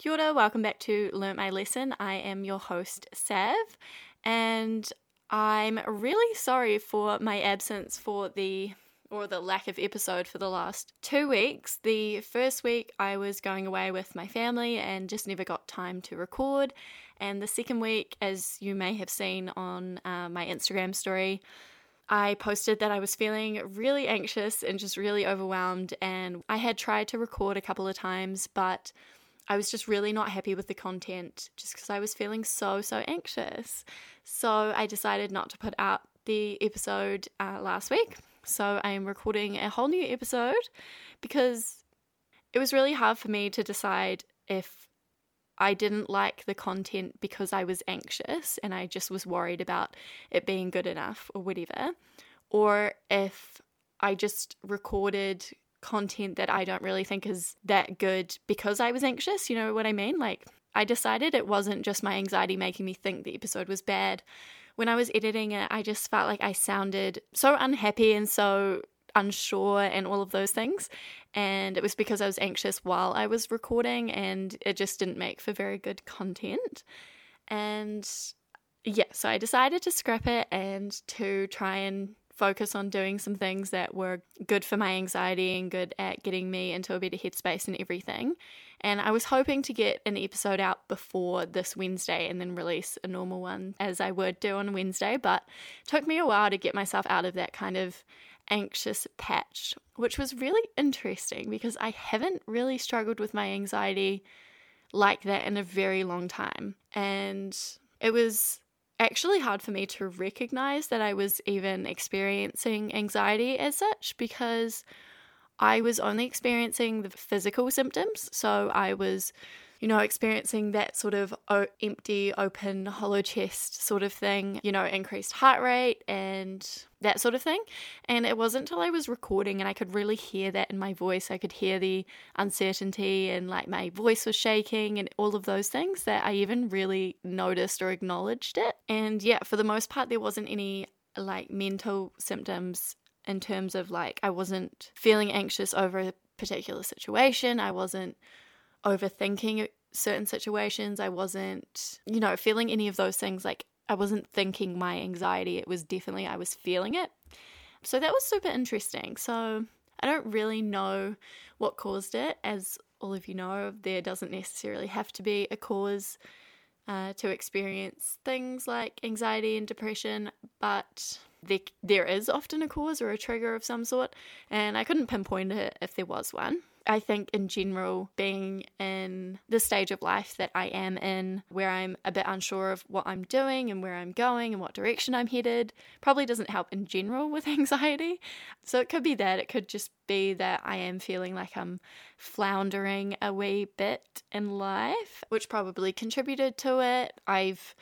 Kia ora, welcome back to Learn My Lesson. I am your host, Sav, and I'm really sorry for my absence for the or the lack of episode for the last two weeks. The first week I was going away with my family and just never got time to record. And the second week, as you may have seen on uh, my Instagram story, I posted that I was feeling really anxious and just really overwhelmed. And I had tried to record a couple of times, but I was just really not happy with the content just because I was feeling so, so anxious. So I decided not to put out the episode uh, last week. So I am recording a whole new episode because it was really hard for me to decide if I didn't like the content because I was anxious and I just was worried about it being good enough or whatever, or if I just recorded content that I don't really think is that good because I was anxious. You know what I mean? Like, I decided it wasn't just my anxiety making me think the episode was bad. When I was editing it, I just felt like I sounded so unhappy and so unsure and all of those things. And it was because I was anxious while I was recording and it just didn't make for very good content. And yeah, so I decided to scrap it and to try and focus on doing some things that were good for my anxiety and good at getting me into a better headspace and everything. And I was hoping to get an episode out before this Wednesday and then release a normal one as I would do on Wednesday, but took me a while to get myself out of that kind of anxious patch, which was really interesting because I haven't really struggled with my anxiety like that in a very long time. And it was actually hard for me to recognize that I was even experiencing anxiety as such because I was only experiencing the physical symptoms. So I was you know, experiencing that sort of empty, open, hollow chest sort of thing, you know, increased heart rate and that sort of thing. And it wasn't until I was recording and I could really hear that in my voice. I could hear the uncertainty and like my voice was shaking and all of those things that I even really noticed or acknowledged it. And yeah, for the most part, there wasn't any like mental symptoms in terms of like I wasn't feeling anxious over a particular situation. I wasn't overthinking certain situations. I wasn't, you know, feeling any of those things. Like I wasn't thinking my anxiety. It was definitely I was feeling it. So that was super interesting. So I don't really know what caused it. As all of you know, there doesn't necessarily have to be a cause uh, to experience things like anxiety and depression, but there, there is often a cause or a trigger of some sort, and I couldn't pinpoint it if there was one. I think, in general, being in the stage of life that I am in, where I'm a bit unsure of what I'm doing and where I'm going and what direction I'm headed, probably doesn't help in general with anxiety. So it could be that. It could just be that I am feeling like I'm floundering a wee bit in life, which probably contributed to it. I've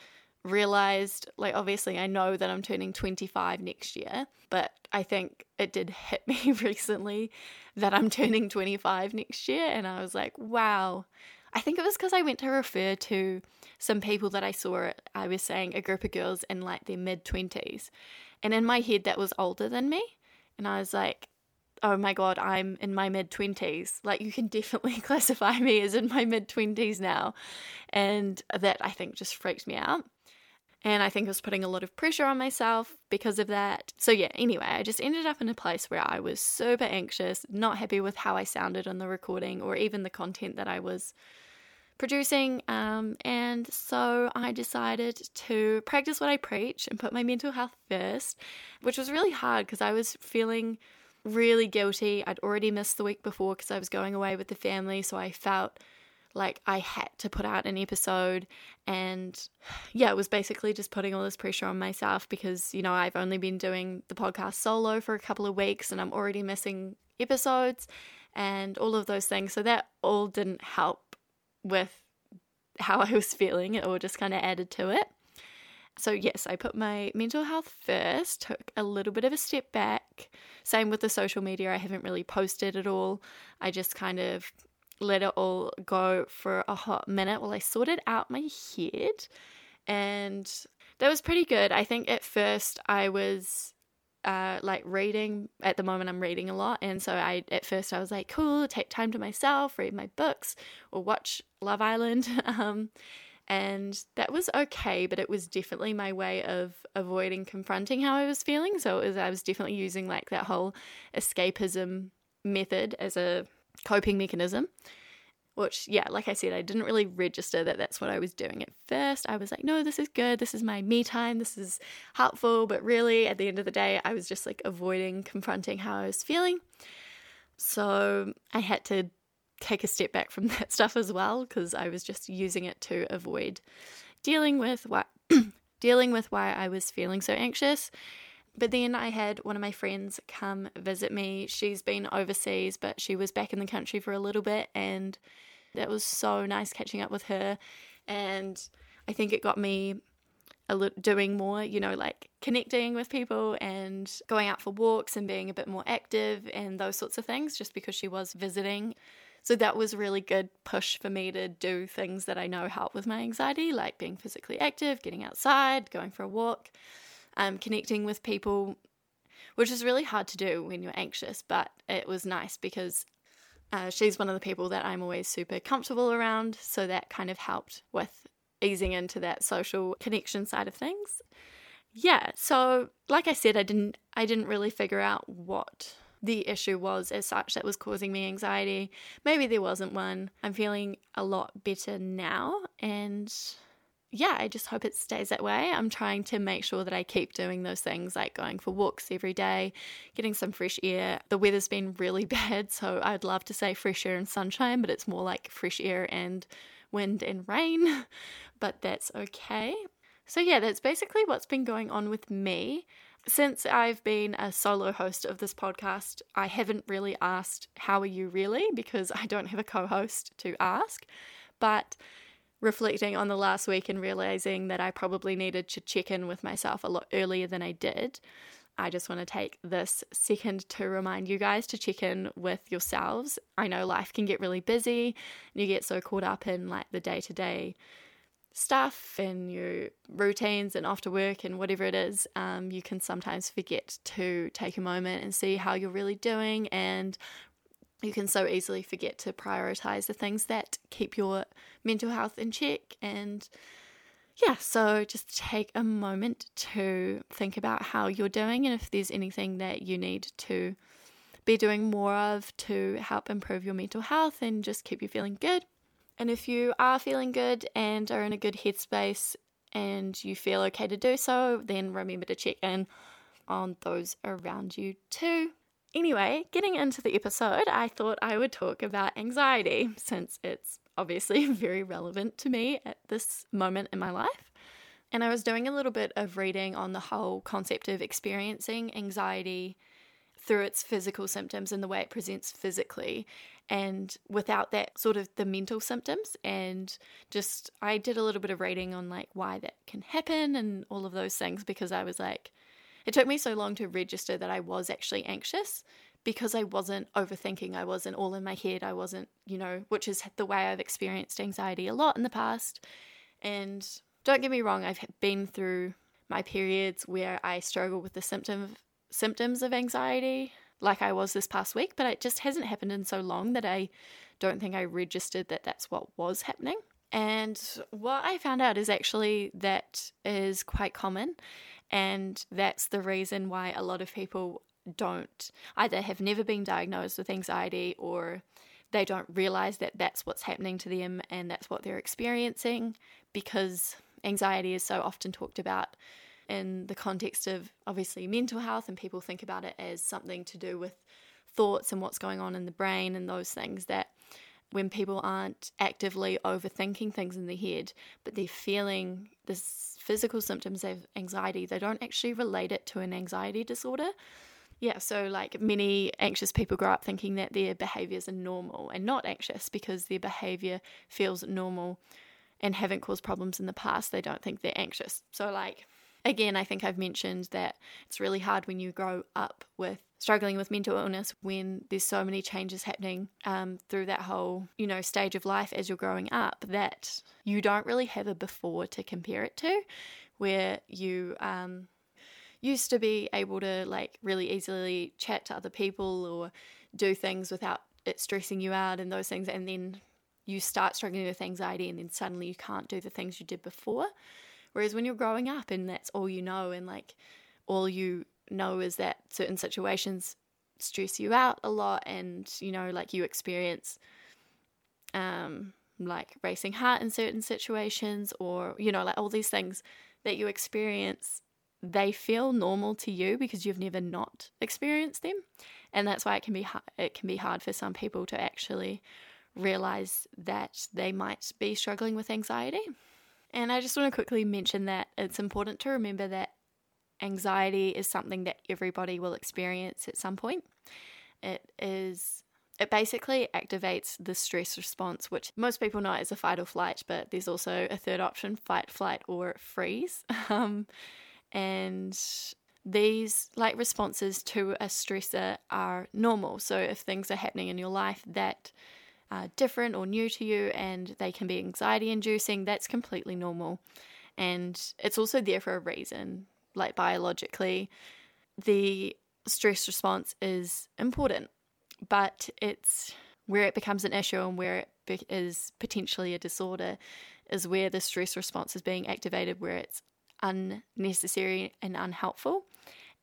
realized, like, obviously, I know that I'm turning 25 next year, but I think it did hit me recently that I'm turning 25 next year. And I was like, wow. I think it was because I went to refer to some people that I saw, I was saying a group of girls in like their mid 20s. And in my head, that was older than me. And I was like, oh my God, I'm in my mid 20s. Like, you can definitely classify me as in my mid 20s now. And that I think just freaked me out. And I think I was putting a lot of pressure on myself because of that. So, yeah, anyway, I just ended up in a place where I was super anxious, not happy with how I sounded on the recording or even the content that I was producing. Um, and so I decided to practice what I preach and put my mental health first, which was really hard because I was feeling really guilty. I'd already missed the week before because I was going away with the family. So I felt like I had to put out an episode and yeah, it was basically just putting all this pressure on myself because, you know, I've only been doing the podcast solo for a couple of weeks and I'm already missing episodes and all of those things. So that all didn't help with how I was feeling. It all just kind of added to it. So, yes, I put my mental health first, took a little bit of a step back. Same with the social media, I haven't really posted at all. I just kind of let it all go for a hot minute while I sorted out my head. And that was pretty good. I think at first I was uh, like reading at the moment i'm reading a lot and so i at first i was like cool take time to myself read my books or watch Love Island. Um, and that was okay, but it was definitely my way of avoiding confronting how I was feeling. So it was, I was definitely using like that whole escapism method as a coping mechanism. Which, yeah, like I said, I didn't really register that that's what I was doing at first. I was like, no, this is good. This is my me time. This is helpful. But really, at the end of the day, I was just like avoiding confronting how I was feeling. So I had to take a step back from that stuff as well because I was just using it to avoid dealing with what dealing with why I was feeling so anxious. But then I had one of my friends come visit me. She's been overseas, but she was back in the country for a little bit and that was so nice catching up with her and I think it got me a li- doing more, you know, like connecting with people and going out for walks and being a bit more active and those sorts of things just because she was visiting. So that was really good push for me to do things that I know help with my anxiety, like being physically active, getting outside, going for a walk, um, connecting with people, which is really hard to do when you're anxious. But it was nice because uh, she's one of the people that I'm always super comfortable around. So that kind of helped with easing into that social connection side of things. Yeah, so like I said, I didn't I didn't really figure out what the issue was as such that was causing me anxiety. Maybe there wasn't one. I'm feeling a lot better now and yeah, I just hope it stays that way. I'm trying to make sure that I keep doing those things like going for walks every day, getting some fresh air. The weather's been really bad, so I'd love to say fresh air and sunshine, but it's more like fresh air and wind and rain, but that's okay. So, yeah, that's basically what's been going on with me. Since I've been a solo host of this podcast, I haven't really asked, How are you really? because I don't have a co host to ask. But reflecting on the last week and realizing that I probably needed to check in with myself a lot earlier than I did, I just want to take this second to remind you guys to check in with yourselves. I know life can get really busy and you get so caught up in like the day to day stuff and your routines and after work and whatever it is, um, you can sometimes forget to take a moment and see how you're really doing. And you can so easily forget to prioritize the things that keep your mental health in check. And yeah, so just take a moment to think about how you're doing and if there's anything that you need to be doing more of to help improve your mental health and just keep you feeling good. And if you are feeling good and are in a good headspace and you feel okay to do so, then remember to check in on those around you too. Anyway, getting into the episode, I thought I would talk about anxiety since it's obviously very relevant to me at this moment in my life. And I was doing a little bit of reading on the whole concept of experiencing anxiety through its physical symptoms and the way it presents physically and without that sort of the mental symptoms and just I did a little bit of reading on like why that can happen and all of those things because I was like it took me so long to register that I was actually anxious because I wasn't overthinking I wasn't all in my head I wasn't you know which is the way I've experienced anxiety a lot in the past and don't get me wrong I've been through my periods where I struggle with the symptom symptoms of anxiety like I was this past week, but it just hasn't happened in so long that I don't think I registered that that's what was happening. And what I found out is actually that is quite common. And that's the reason why a lot of people don't either have never been diagnosed with anxiety or they don't realize that that's what's happening to them and that's what they're experiencing because anxiety is so often talked about in the context of obviously mental health, and people think about it as something to do with thoughts and what's going on in the brain and those things that when people aren't actively overthinking things in their head, but they're feeling this physical symptoms of anxiety, they don't actually relate it to an anxiety disorder. Yeah, so like many anxious people grow up thinking that their behaviors are normal and not anxious because their behavior feels normal and haven't caused problems in the past. They don't think they're anxious. So, like, Again, I think I've mentioned that it's really hard when you grow up with struggling with mental illness when there's so many changes happening um, through that whole you know stage of life as you're growing up that you don't really have a before to compare it to where you um, used to be able to like really easily chat to other people or do things without it stressing you out and those things and then you start struggling with anxiety and then suddenly you can't do the things you did before. Whereas when you're growing up and that's all you know, and like all you know is that certain situations stress you out a lot, and you know, like you experience um, like racing heart in certain situations, or you know, like all these things that you experience, they feel normal to you because you've never not experienced them, and that's why it can be it can be hard for some people to actually realize that they might be struggling with anxiety. And I just want to quickly mention that it's important to remember that anxiety is something that everybody will experience at some point. It is it basically activates the stress response, which most people know as a fight or flight, but there's also a third option fight, flight, or freeze. Um, and these like responses to a stressor are normal. So if things are happening in your life that are different or new to you and they can be anxiety inducing, that's completely normal. And it's also there for a reason. Like biologically, the stress response is important but it's where it becomes an issue and where it be- is potentially a disorder is where the stress response is being activated, where it's unnecessary and unhelpful.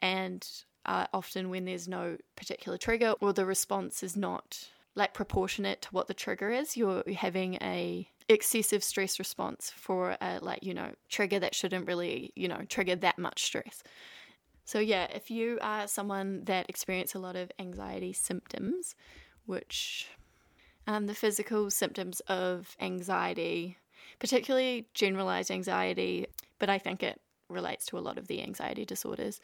And uh, often, when there's no particular trigger or the response is not like proportionate to what the trigger is, you're having a excessive stress response for a like you know trigger that shouldn't really you know trigger that much stress. So, yeah, if you are someone that experience a lot of anxiety symptoms, which um, the physical symptoms of anxiety, particularly generalized anxiety, but I think it relates to a lot of the anxiety disorders.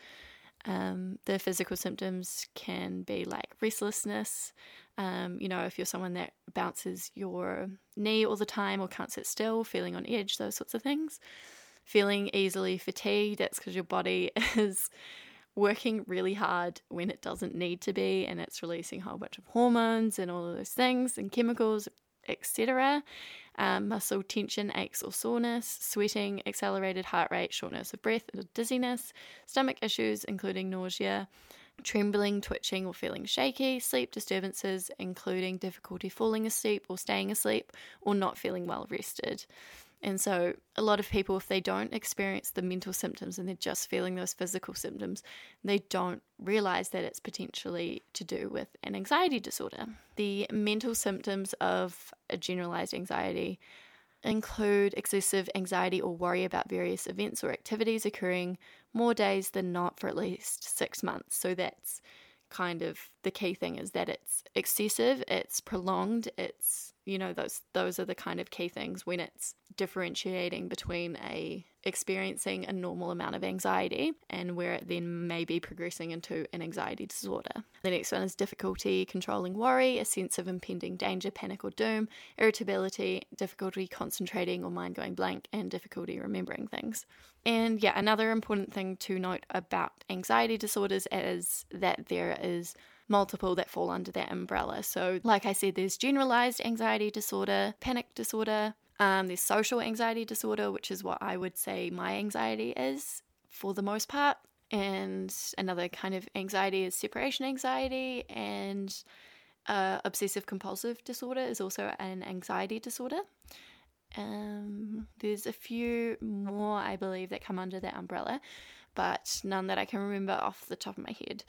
Um, the physical symptoms can be like restlessness. Um, you know, if you're someone that bounces your knee all the time or can't sit still, feeling on edge, those sorts of things feeling easily fatigued, that's because your body is working really hard when it doesn't need to be and it's releasing a whole bunch of hormones and all of those things and chemicals, etc. Um, muscle tension, aches or soreness, sweating, accelerated heart rate, shortness of breath, or dizziness, stomach issues, including nausea, trembling, twitching, or feeling shaky, sleep disturbances, including difficulty falling asleep or staying asleep, or not feeling well rested. And so, a lot of people, if they don't experience the mental symptoms and they're just feeling those physical symptoms, they don't realize that it's potentially to do with an anxiety disorder. The mental symptoms of a generalized anxiety include excessive anxiety or worry about various events or activities occurring more days than not for at least six months. So, that's kind of the key thing is that it's excessive, it's prolonged, it's you know those those are the kind of key things when it's differentiating between a experiencing a normal amount of anxiety and where it then may be progressing into an anxiety disorder. The next one is difficulty controlling worry, a sense of impending danger, panic or doom, irritability, difficulty concentrating or mind going blank, and difficulty remembering things. And yeah, another important thing to note about anxiety disorders is that there is multiple that fall under that umbrella. So, like I said, there's generalized anxiety disorder, panic disorder, um, there's social anxiety disorder, which is what I would say my anxiety is for the most part. And another kind of anxiety is separation anxiety, and uh, obsessive compulsive disorder is also an anxiety disorder. Um, there's a few more, I believe, that come under that umbrella but none that I can remember off the top of my head.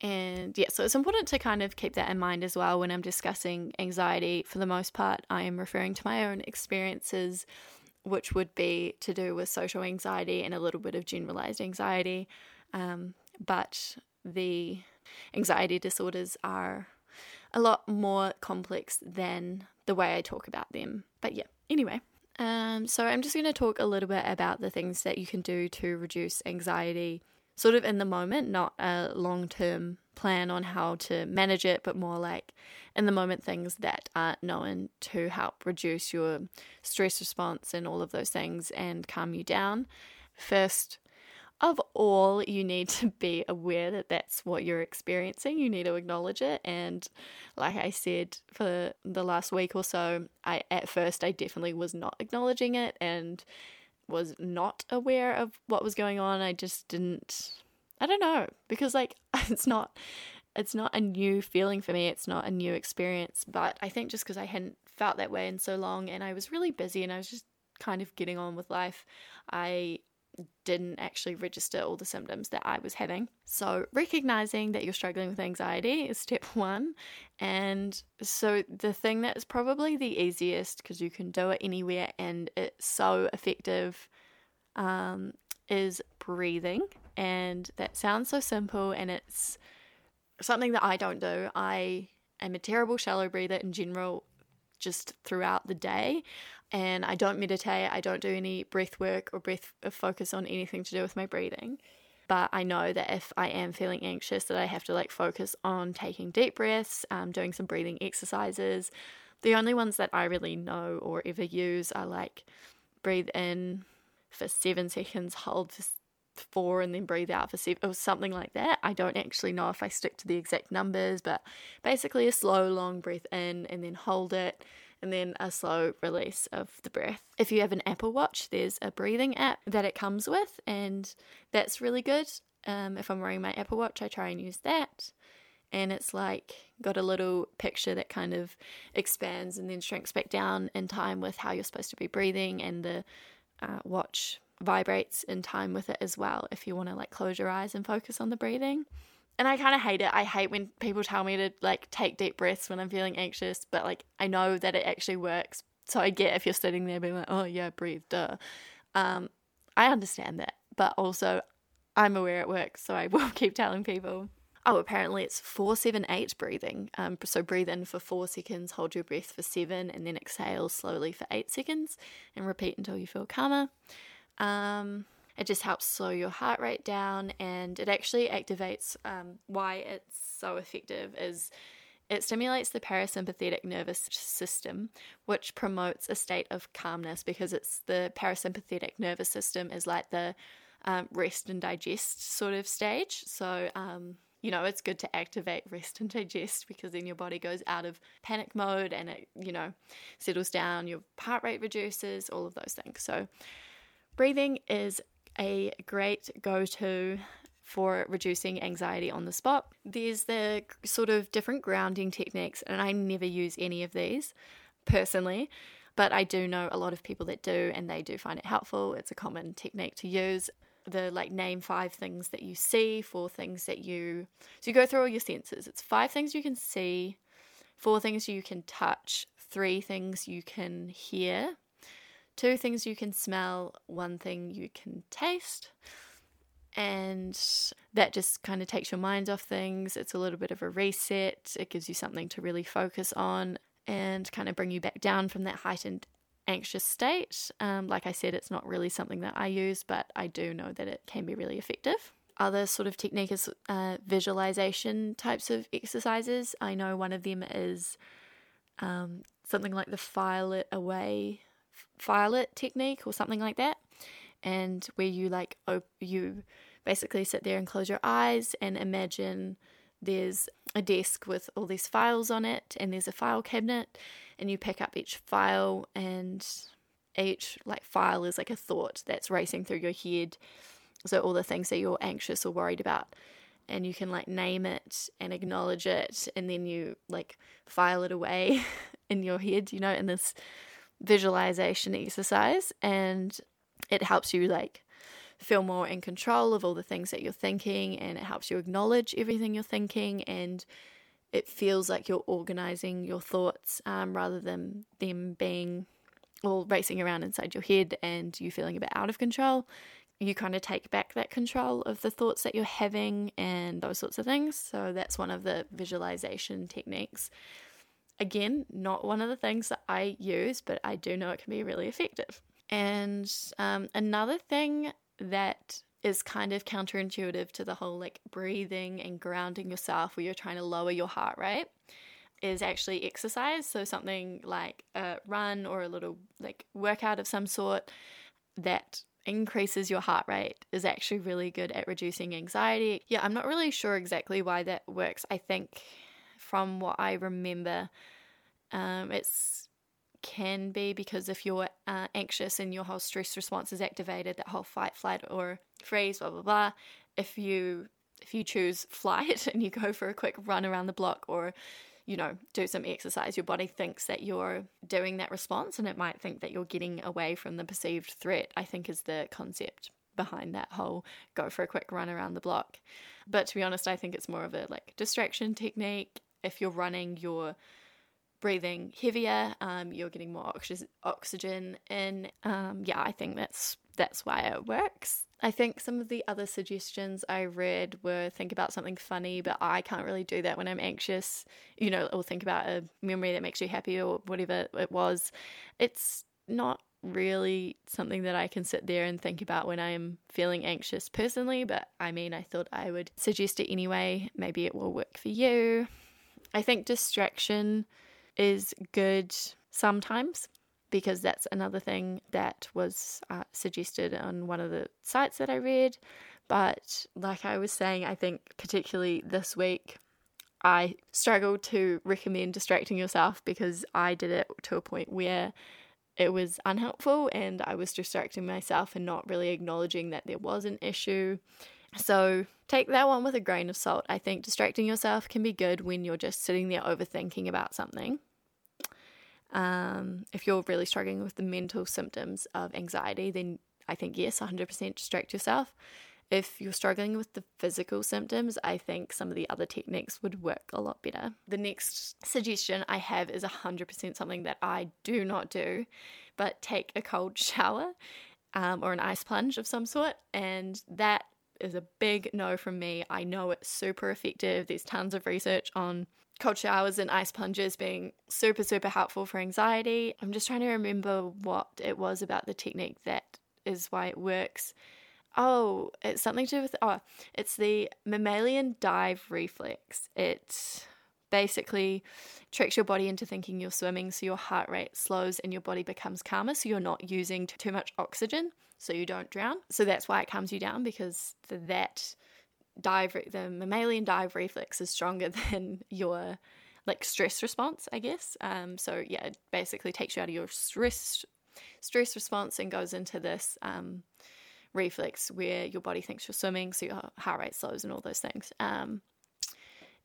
And yeah, so it's important to kind of keep that in mind as well when I'm discussing anxiety. For the most part, I am referring to my own experiences, which would be to do with social anxiety and a little bit of generalized anxiety. Um, but the anxiety disorders are a lot more complex than the way I talk about them. But yeah, anyway, um, so I'm just going to talk a little bit about the things that you can do to reduce anxiety, sort of in the moment, not a long term plan on how to manage it, but more like in the moment things that are known to help reduce your stress response and all of those things and calm you down. First, of all, you need to be aware that that's what you're experiencing. You need to acknowledge it. And like I said, for the last week or so, I at first I definitely was not acknowledging it and was not aware of what was going on. I just didn't. I don't know because like it's not it's not a new feeling for me. It's not a new experience. But I think just because I hadn't felt that way in so long and I was really busy and I was just kind of getting on with life. I didn't actually register all the symptoms that I was having. So, recognizing that you're struggling with anxiety is step one. And so, the thing that is probably the easiest because you can do it anywhere and it's so effective um, is breathing. And that sounds so simple and it's something that I don't do. I am a terrible shallow breather in general, just throughout the day and I don't meditate, I don't do any breath work or breath uh, focus on anything to do with my breathing. But I know that if I am feeling anxious, that I have to like focus on taking deep breaths, um, doing some breathing exercises. The only ones that I really know or ever use are like breathe in for seven seconds, hold for four, and then breathe out for seven, or something like that. I don't actually know if I stick to the exact numbers, but basically a slow, long breath in and then hold it and then a slow release of the breath. If you have an Apple Watch, there's a breathing app that it comes with, and that's really good. Um, if I'm wearing my Apple Watch, I try and use that. And it's like got a little picture that kind of expands and then shrinks back down in time with how you're supposed to be breathing, and the uh, watch vibrates in time with it as well if you want to like close your eyes and focus on the breathing and I kind of hate it. I hate when people tell me to like take deep breaths when I'm feeling anxious, but like I know that it actually works. So I get if you're sitting there being like, oh yeah, breathe, duh. Um, I understand that, but also I'm aware it works, so I will keep telling people. Oh, apparently it's four, seven, eight breathing. Um, so breathe in for four seconds, hold your breath for seven, and then exhale slowly for eight seconds, and repeat until you feel calmer. Um, it just helps slow your heart rate down and it actually activates um, why it's so effective is it stimulates the parasympathetic nervous system, which promotes a state of calmness because it's the parasympathetic nervous system is like the um, rest and digest sort of stage. So, um, you know, it's good to activate rest and digest because then your body goes out of panic mode and it, you know, settles down, your heart rate reduces, all of those things. So, breathing is a great go to for reducing anxiety on the spot. There's the sort of different grounding techniques, and I never use any of these personally, but I do know a lot of people that do, and they do find it helpful. It's a common technique to use. The like name five things that you see, four things that you so you go through all your senses. It's five things you can see, four things you can touch, three things you can hear, two things you can smell, one thing you can taste. And that just kind of takes your mind off things. It's a little bit of a reset. It gives you something to really focus on and kind of bring you back down from that heightened anxious state. Um, like I said, it's not really something that I use, but I do know that it can be really effective. Other sort of technique is uh, visualization types of exercises. I know one of them is um, something like the file it away file it technique or something like that and where you like op- you basically sit there and close your eyes and imagine there's a desk with all these files on it and there's a file cabinet and you pick up each file and each like file is like a thought that's racing through your head. So all the things that you're anxious or worried about and you can like name it and acknowledge it and then you like file it away in your head you know in this visualization exercise and it helps you like feel more in control of all the things that you're thinking and it helps you acknowledge everything you're thinking and it feels like you're organizing your thoughts um, rather than them being all racing around inside your head and you feeling a bit out of control. You kind of take back that control of the thoughts that you're having and those sorts of things. So that's one of the visualization techniques Again, not one of the things that I use, but I do know it can be really effective. And um, another thing that is kind of counterintuitive to the whole like breathing and grounding yourself where you're trying to lower your heart rate is actually exercise. So something like a run or a little like workout of some sort that increases your heart rate is actually really good at reducing anxiety. Yeah, I'm not really sure exactly why that works. I think from what I remember, um, it's can be because if you're uh, anxious and your whole stress response is activated, that whole fight, flight, or freeze, blah blah blah. If you if you choose flight and you go for a quick run around the block, or you know, do some exercise, your body thinks that you're doing that response and it might think that you're getting away from the perceived threat, I think is the concept behind that whole go for a quick run around the block. But to be honest, I think it's more of a like distraction technique. If you're running, you're breathing heavier, um, you're getting more oxy- oxygen in. Um, yeah, I think that's that's why it works. I think some of the other suggestions I read were think about something funny, but I can't really do that when I'm anxious, you know, or think about a memory that makes you happy or whatever it was. It's not really something that I can sit there and think about when I am feeling anxious personally, but I mean, I thought I would suggest it anyway. Maybe it will work for you. I think distraction is good sometimes because that's another thing that was uh, suggested on one of the sites that I read. But like I was saying, I think particularly this week, I struggled to recommend distracting yourself because I did it to a point where it was unhelpful and I was distracting myself and not really acknowledging that there was an issue. So take that one with a grain of salt. I think distracting yourself can be good when you're just sitting there overthinking about something. Um, if you're really struggling with the mental symptoms of anxiety, then I think yes, 100% distract yourself. If you're struggling with the physical symptoms, I think some of the other techniques would work a lot better. The next suggestion I have is 100% something that I do not do, but take a cold shower um, or an ice plunge of some sort. And that is a big no from me. I know it's super effective. There's tons of research on cold showers and ice plunges being super, super helpful for anxiety. I'm just trying to remember what it was about the technique that is why it works. Oh, it's something to do with, oh, it's the mammalian dive reflex. It basically tricks your body into thinking you're swimming, so your heart rate slows and your body becomes calmer, so you're not using too much oxygen, so you don't drown. So that's why it calms you down because that dive, the mammalian dive reflex is stronger than your like stress response, I guess. Um, so yeah, it basically takes you out of your stress stress response and goes into this um, reflex where your body thinks you're swimming, so your heart rate slows and all those things. Um,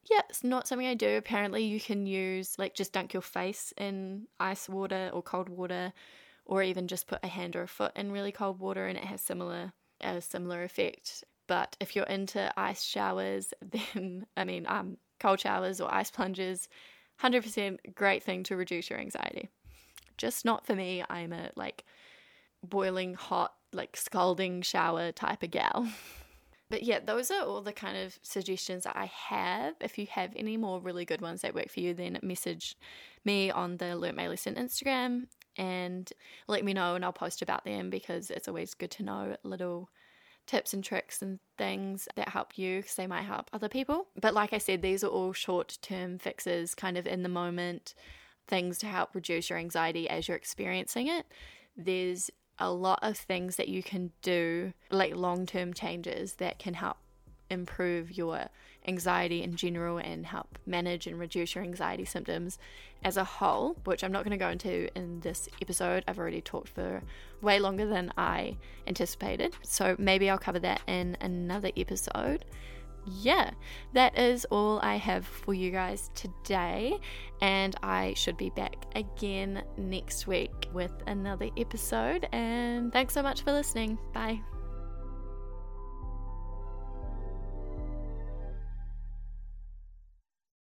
yeah, it's not something I do. Apparently, you can use like just dunk your face in ice water or cold water, or even just put a hand or a foot in really cold water, and it has similar a similar effect. But if you're into ice showers, then I mean, um, cold showers or ice plunges, 100% great thing to reduce your anxiety. Just not for me. I'm a like boiling hot, like scalding shower type of gal. But yeah, those are all the kind of suggestions that I have. If you have any more really good ones that work for you, then message me on the Learn My Lesson Instagram and let me know and I'll post about them because it's always good to know little tips and tricks and things that help you because they might help other people. But like I said, these are all short term fixes, kind of in the moment, things to help reduce your anxiety as you're experiencing it. There's a lot of things that you can do, like long term changes that can help improve your anxiety in general and help manage and reduce your anxiety symptoms as a whole, which I'm not going to go into in this episode. I've already talked for way longer than I anticipated. So maybe I'll cover that in another episode. Yeah, that is all I have for you guys today. And I should be back again next week with another episode. And thanks so much for listening. Bye.